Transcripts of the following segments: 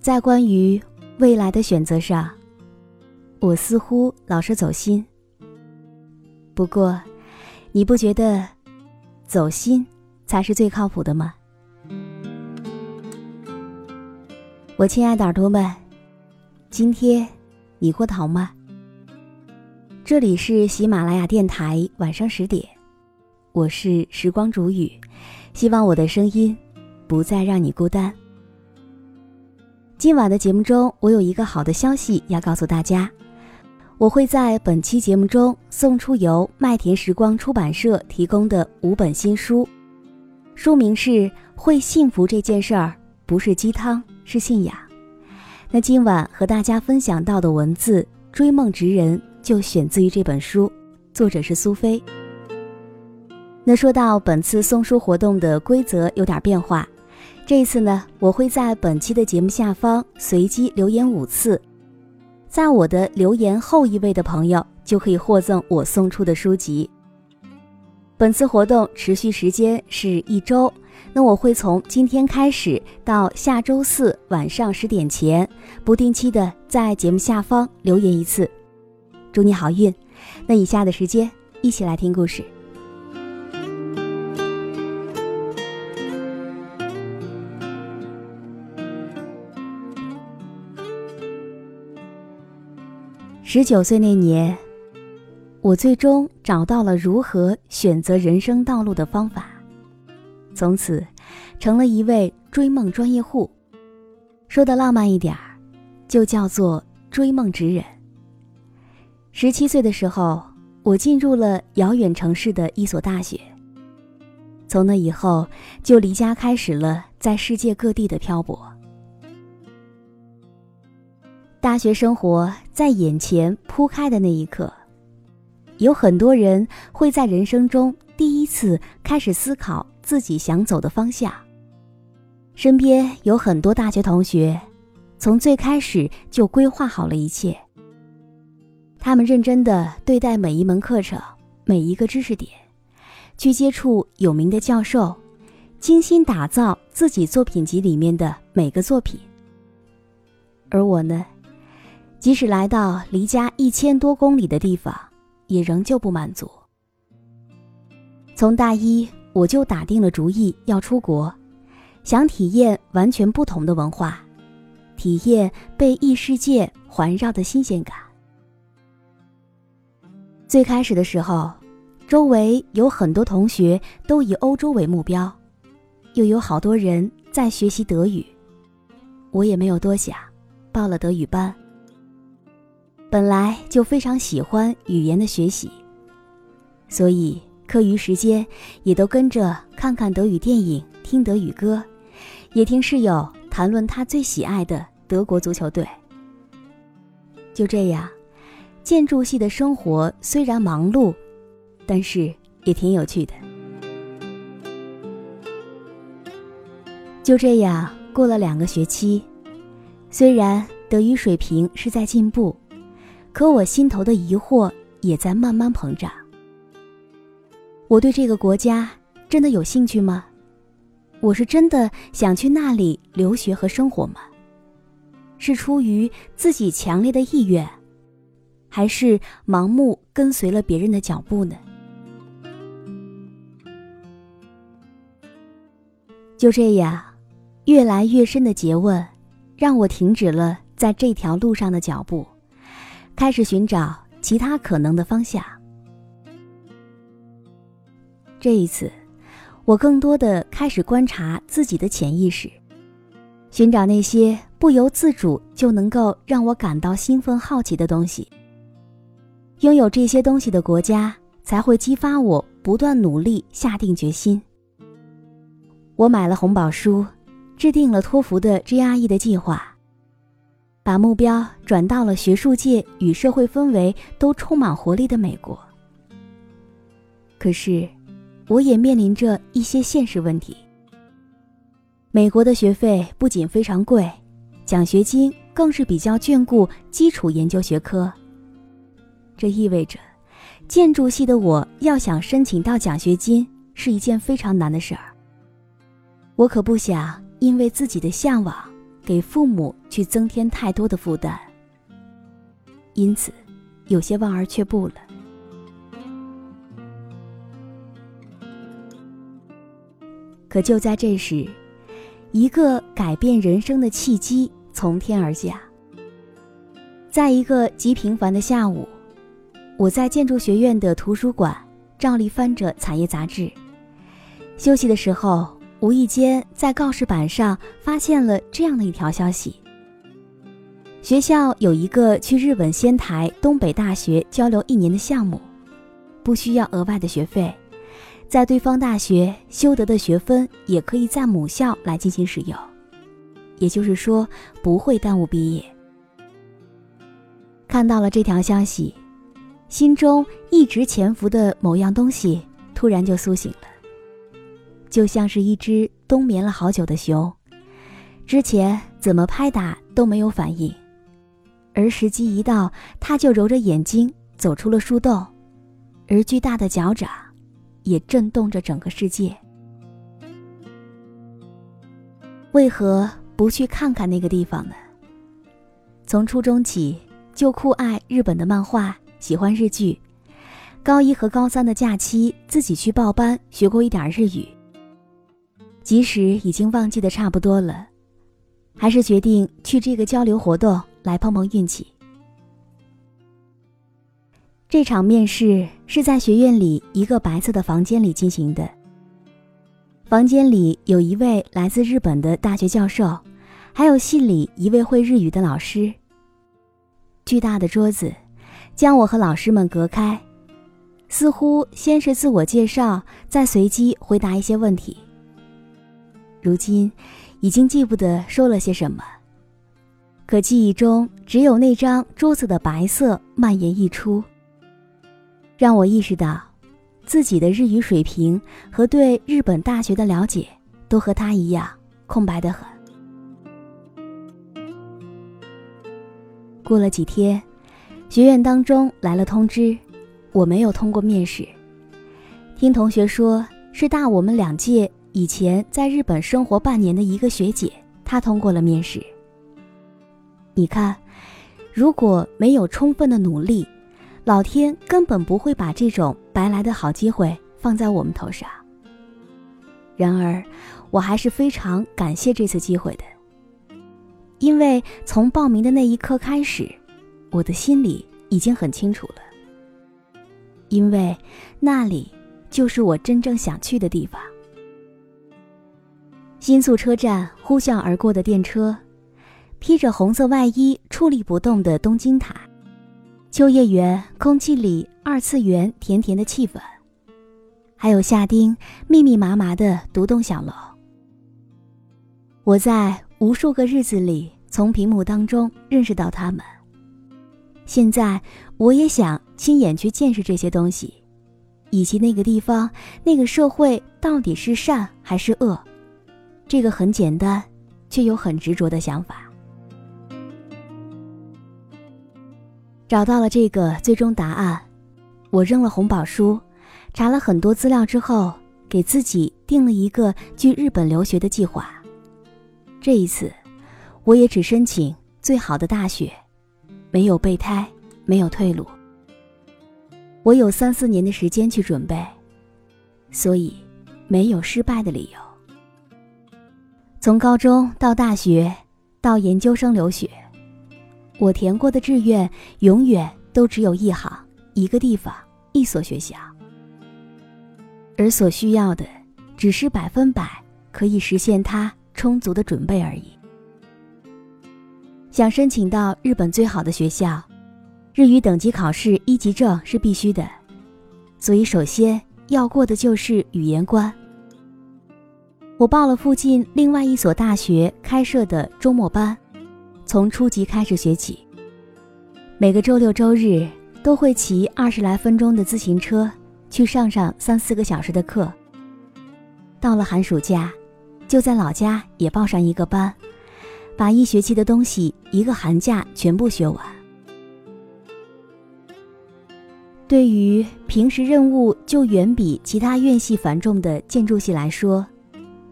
在关于未来的选择上，我似乎老是走心。不过，你不觉得走心才是最靠谱的吗？我亲爱的耳朵们，今天你过得好吗？这里是喜马拉雅电台，晚上十点，我是时光煮雨，希望我的声音不再让你孤单。今晚的节目中，我有一个好的消息要告诉大家，我会在本期节目中送出由麦田时光出版社提供的五本新书，书名是《会幸福这件事儿不是鸡汤是信仰》。那今晚和大家分享到的文字《追梦直人》就选自于这本书，作者是苏菲。那说到本次送书活动的规则有点变化。这一次呢，我会在本期的节目下方随机留言五次，在我的留言后一位的朋友就可以获赠我送出的书籍。本次活动持续时间是一周，那我会从今天开始到下周四晚上十点前，不定期的在节目下方留言一次。祝你好运！那以下的时间，一起来听故事。十九岁那年，我最终找到了如何选择人生道路的方法，从此成了一位追梦专业户。说的浪漫一点儿，就叫做追梦职人。十七岁的时候，我进入了遥远城市的一所大学。从那以后，就离家开始了在世界各地的漂泊。大学生活在眼前铺开的那一刻，有很多人会在人生中第一次开始思考自己想走的方向。身边有很多大学同学，从最开始就规划好了一切。他们认真的对待每一门课程、每一个知识点，去接触有名的教授，精心打造自己作品集里面的每个作品。而我呢？即使来到离家一千多公里的地方，也仍旧不满足。从大一我就打定了主意要出国，想体验完全不同的文化，体验被异世界环绕的新鲜感。最开始的时候，周围有很多同学都以欧洲为目标，又有好多人在学习德语，我也没有多想，报了德语班。本来就非常喜欢语言的学习，所以课余时间也都跟着看看德语电影、听德语歌，也听室友谈论他最喜爱的德国足球队。就这样，建筑系的生活虽然忙碌，但是也挺有趣的。就这样过了两个学期，虽然德语水平是在进步。可我心头的疑惑也在慢慢膨胀。我对这个国家真的有兴趣吗？我是真的想去那里留学和生活吗？是出于自己强烈的意愿，还是盲目跟随了别人的脚步呢？就这样，越来越深的诘问，让我停止了在这条路上的脚步，开始寻找其他可能的方向。这一次，我更多的开始观察自己的潜意识，寻找那些不由自主就能够让我感到兴奋好奇的东西。拥有这些东西的国家，才会激发我不断努力、下定决心。我买了红宝书，制定了托福的 GRE 的计划，把目标转到了学术界与社会氛围都充满活力的美国。可是，我也面临着一些现实问题。美国的学费不仅非常贵，奖学金更是比较眷顾基础研究学科。这意味着，建筑系的我要想申请到奖学金是一件非常难的事儿。我可不想因为自己的向往，给父母去增添太多的负担，因此有些望而却步了。可就在这时，一个改变人生的契机从天而降。在一个极平凡的下午，我在建筑学院的图书馆照例翻着产业杂志，休息的时候。无意间在告示板上发现了这样的一条消息：学校有一个去日本仙台东北大学交流一年的项目，不需要额外的学费，在对方大学修得的学分也可以在母校来进行使用，也就是说不会耽误毕业。看到了这条消息，心中一直潜伏的某样东西突然就苏醒了。就像是一只冬眠了好久的熊，之前怎么拍打都没有反应，而时机一到，它就揉着眼睛走出了树洞，而巨大的脚掌也震动着整个世界。为何不去看看那个地方呢？从初中起就酷爱日本的漫画，喜欢日剧，高一和高三的假期自己去报班学过一点日语。即使已经忘记的差不多了，还是决定去这个交流活动来碰碰运气。这场面试是在学院里一个白色的房间里进行的。房间里有一位来自日本的大学教授，还有系里一位会日语的老师。巨大的桌子将我和老师们隔开，似乎先是自我介绍，再随机回答一些问题。如今，已经记不得说了些什么，可记忆中只有那张桌子的白色蔓延溢出，让我意识到，自己的日语水平和对日本大学的了解，都和他一样空白的很。过了几天，学院当中来了通知，我没有通过面试，听同学说是大我们两届。以前在日本生活半年的一个学姐，她通过了面试。你看，如果没有充分的努力，老天根本不会把这种白来的好机会放在我们头上。然而，我还是非常感谢这次机会的，因为从报名的那一刻开始，我的心里已经很清楚了，因为那里就是我真正想去的地方。新宿车站呼啸而过的电车，披着红色外衣矗立不动的东京塔，秋叶原空气里二次元甜甜的气氛，还有夏丁密密麻麻的独栋小楼。我在无数个日子里从屏幕当中认识到他们。现在我也想亲眼去见识这些东西，以及那个地方、那个社会到底是善还是恶。这个很简单，却又很执着的想法。找到了这个最终答案，我扔了红宝书，查了很多资料之后，给自己定了一个去日本留学的计划。这一次，我也只申请最好的大学，没有备胎，没有退路。我有三四年的时间去准备，所以没有失败的理由。从高中到大学，到研究生留学，我填过的志愿永远都只有一行、一个地方、一所学校，而所需要的只是百分百可以实现它充足的准备而已。想申请到日本最好的学校，日语等级考试一级证是必须的，所以首先要过的就是语言关。我报了附近另外一所大学开设的周末班，从初级开始学起。每个周六周日都会骑二十来分钟的自行车去上上三四个小时的课。到了寒暑假，就在老家也报上一个班，把一学期的东西一个寒假全部学完。对于平时任务就远比其他院系繁重的建筑系来说，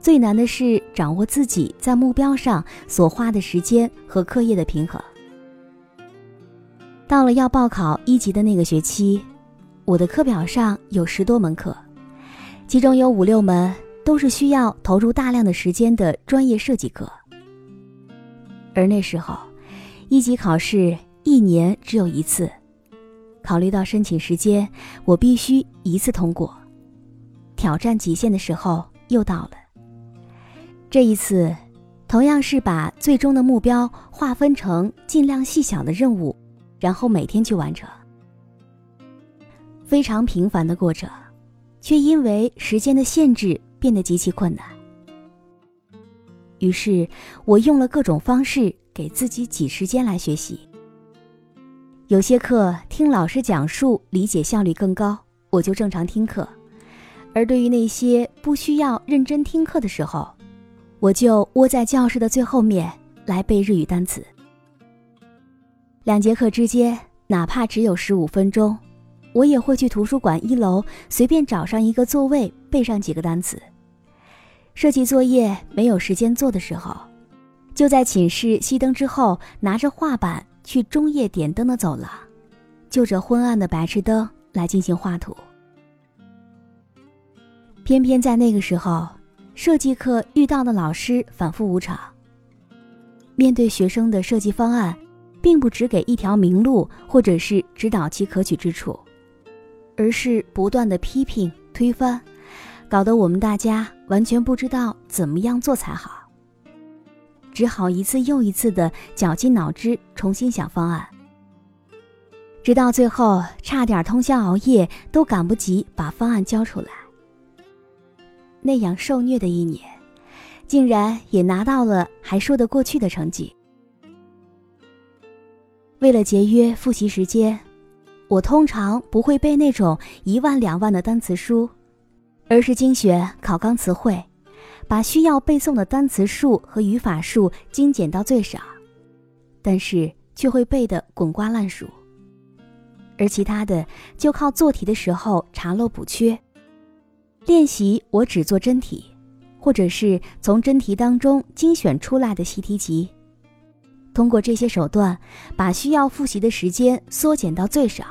最难的是掌握自己在目标上所花的时间和课业的平衡。到了要报考一级的那个学期，我的课表上有十多门课，其中有五六门都是需要投入大量的时间的专业设计课。而那时候，一级考试一年只有一次，考虑到申请时间，我必须一次通过。挑战极限的时候又到了。这一次，同样是把最终的目标划分成尽量细小的任务，然后每天去完成。非常平凡的过程，却因为时间的限制变得极其困难。于是，我用了各种方式给自己挤时间来学习。有些课听老师讲述，理解效率更高，我就正常听课；而对于那些不需要认真听课的时候，我就窝在教室的最后面来背日语单词。两节课之间，哪怕只有十五分钟，我也会去图书馆一楼随便找上一个座位背上几个单词。设计作业没有时间做的时候，就在寝室熄灯之后，拿着画板去中夜点灯的走廊，就着昏暗的白炽灯来进行画图。偏偏在那个时候。设计课遇到的老师反复无常。面对学生的设计方案，并不只给一条明路，或者是指导其可取之处，而是不断的批评推翻，搞得我们大家完全不知道怎么样做才好，只好一次又一次的绞尽脑汁重新想方案，直到最后差点通宵熬夜都赶不及把方案交出来。那样受虐的一年，竟然也拿到了还说得过去的成绩。为了节约复习时间，我通常不会背那种一万两万的单词书，而是精选考纲词汇，把需要背诵的单词数和语法数精简到最少，但是却会背得滚瓜烂熟。而其他的就靠做题的时候查漏补缺。练习我只做真题，或者是从真题当中精选出来的习题集。通过这些手段，把需要复习的时间缩减到最少，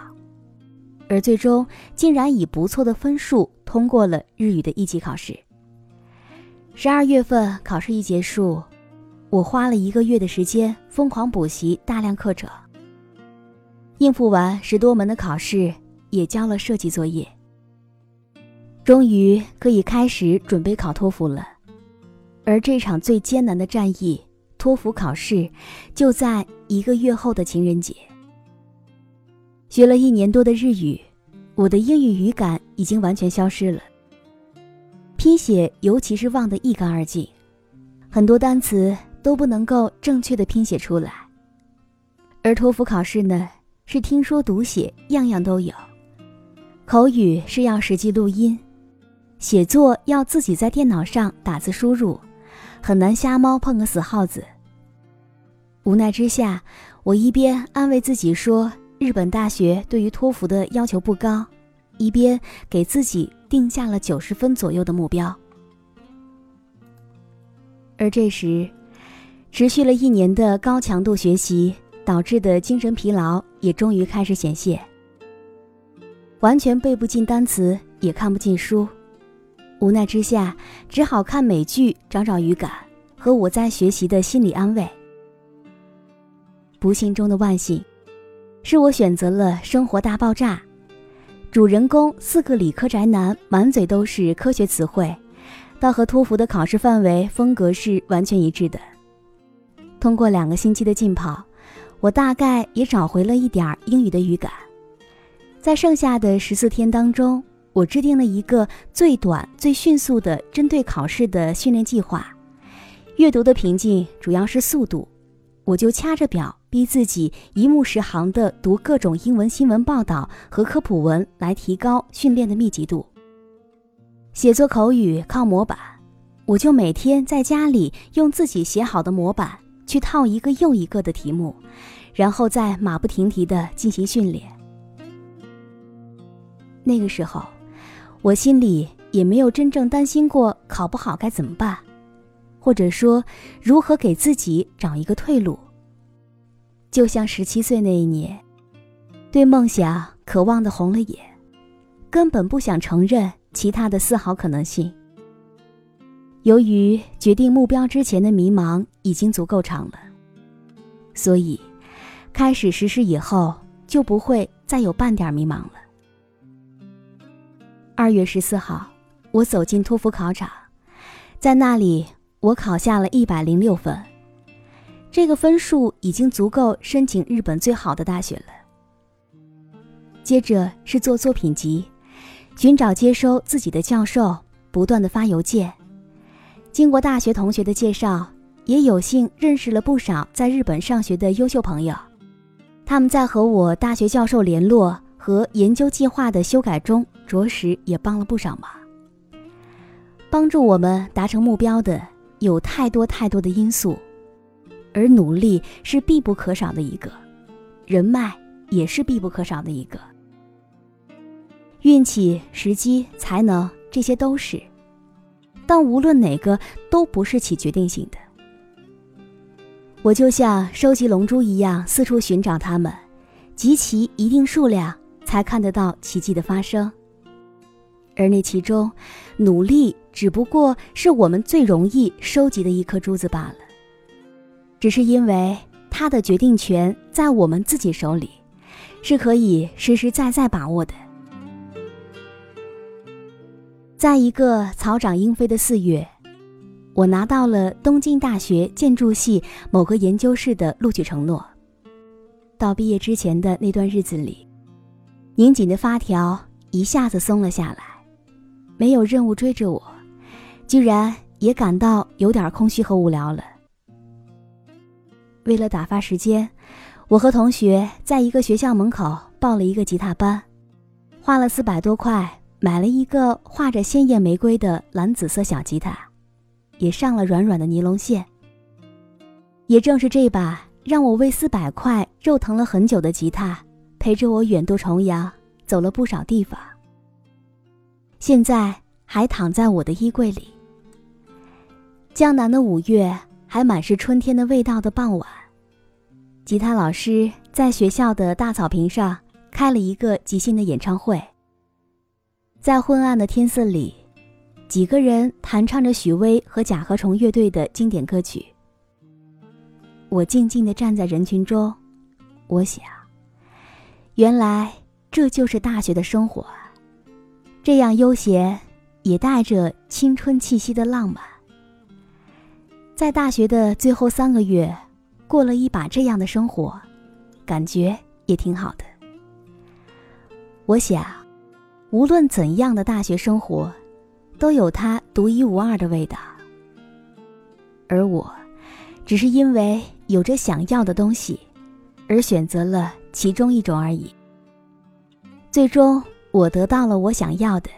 而最终竟然以不错的分数通过了日语的一级考试。十二月份考试一结束，我花了一个月的时间疯狂补习大量课程，应付完十多门的考试，也交了设计作业。终于可以开始准备考托福了，而这场最艰难的战役——托福考试，就在一个月后的情人节。学了一年多的日语，我的英语语感已经完全消失了，拼写尤其是忘得一干二净，很多单词都不能够正确的拼写出来。而托福考试呢，是听说读写样样都有，口语是要实际录音。写作要自己在电脑上打字输入，很难瞎猫碰个死耗子。无奈之下，我一边安慰自己说日本大学对于托福的要求不高，一边给自己定下了九十分左右的目标。而这时，持续了一年的高强度学习导致的精神疲劳也终于开始显现。完全背不进单词，也看不进书，无奈之下，只好看美剧找找语感和我在学习的心理安慰。不幸中的万幸，是我选择了《生活大爆炸》，主人公四个理科宅男满嘴都是科学词汇，倒和托福的考试范围风格是完全一致的。通过两个星期的浸泡，我大概也找回了一点英语的语感。在剩下的十四天当中，我制定了一个最短、最迅速的针对考试的训练计划。阅读的瓶颈主要是速度，我就掐着表逼自己一目十行地读各种英文新闻报道和科普文，来提高训练的密集度。写作口语靠模板，我就每天在家里用自己写好的模板去套一个又一个的题目，然后再马不停蹄地进行训练。那个时候，我心里也没有真正担心过考不好该怎么办，或者说如何给自己找一个退路。就像十七岁那一年，对梦想渴望的红了眼，根本不想承认其他的丝毫可能性。由于决定目标之前的迷茫已经足够长了，所以开始实施以后就不会再有半点迷茫了。二月十四号，我走进托福考场，在那里我考下了一百零六分，这个分数已经足够申请日本最好的大学了。接着是做作品集，寻找接收自己的教授，不断的发邮件。经过大学同学的介绍，也有幸认识了不少在日本上学的优秀朋友，他们在和我大学教授联络。和研究计划的修改中，着实也帮了不少忙。帮助我们达成目标的有太多太多的因素，而努力是必不可少的一个，人脉也是必不可少的一个，运气、时机、才能，这些都是，但无论哪个都不是起决定性的。我就像收集龙珠一样，四处寻找它们，集齐一定数量。才看得到奇迹的发生，而那其中，努力只不过是我们最容易收集的一颗珠子罢了。只是因为他的决定权在我们自己手里，是可以实实在在把握的。在一个草长莺飞的四月，我拿到了东京大学建筑系某个研究室的录取承诺。到毕业之前的那段日子里。拧紧的发条一下子松了下来，没有任务追着我，居然也感到有点空虚和无聊了。为了打发时间，我和同学在一个学校门口报了一个吉他班，花了四百多块买了一个画着鲜艳玫瑰的蓝紫色小吉他，也上了软软的尼龙线。也正是这把让我为四百块肉疼了很久的吉他。陪着我远渡重洋，走了不少地方。现在还躺在我的衣柜里。江南的五月，还满是春天的味道的傍晚，吉他老师在学校的大草坪上开了一个即兴的演唱会。在昏暗的天色里，几个人弹唱着许巍和甲壳虫乐队的经典歌曲。我静静地站在人群中，我想。原来这就是大学的生活，这样悠闲，也带着青春气息的浪漫。在大学的最后三个月，过了一把这样的生活，感觉也挺好的。我想，无论怎样的大学生活，都有它独一无二的味道。而我，只是因为有着想要的东西，而选择了。其中一种而已。最终，我得到了我想要的，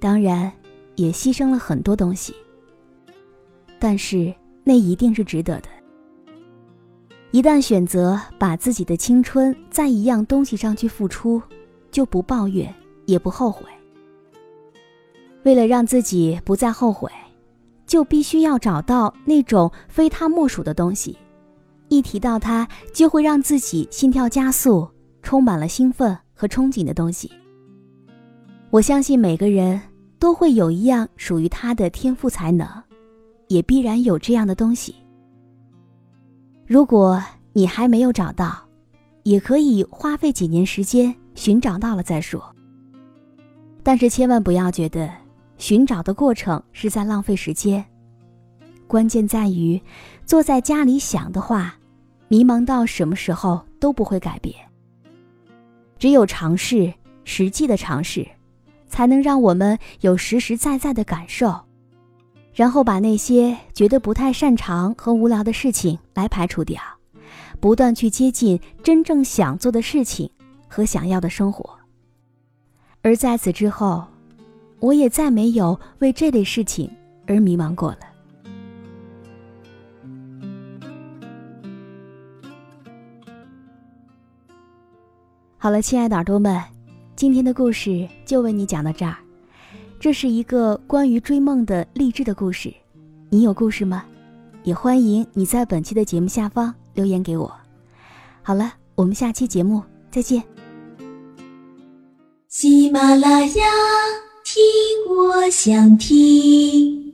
当然，也牺牲了很多东西。但是，那一定是值得的。一旦选择把自己的青春在一样东西上去付出，就不抱怨，也不后悔。为了让自己不再后悔，就必须要找到那种非他莫属的东西，一提到它就会让自己心跳加速，充满了兴奋和憧憬的东西。我相信每个人都会有一样属于他的天赋才能，也必然有这样的东西。如果你还没有找到，也可以花费几年时间寻找到了再说。但是千万不要觉得寻找的过程是在浪费时间。关键在于，坐在家里想的话，迷茫到什么时候都不会改变。只有尝试，实际的尝试，才能让我们有实实在在的感受，然后把那些觉得不太擅长和无聊的事情来排除掉，不断去接近真正想做的事情和想要的生活。而在此之后，我也再没有为这类事情而迷茫过了。好了，亲爱的耳朵们，今天的故事就为你讲到这儿。这是一个关于追梦的励志的故事，你有故事吗？也欢迎你在本期的节目下方留言给我。好了，我们下期节目再见。喜马拉雅，听我想听。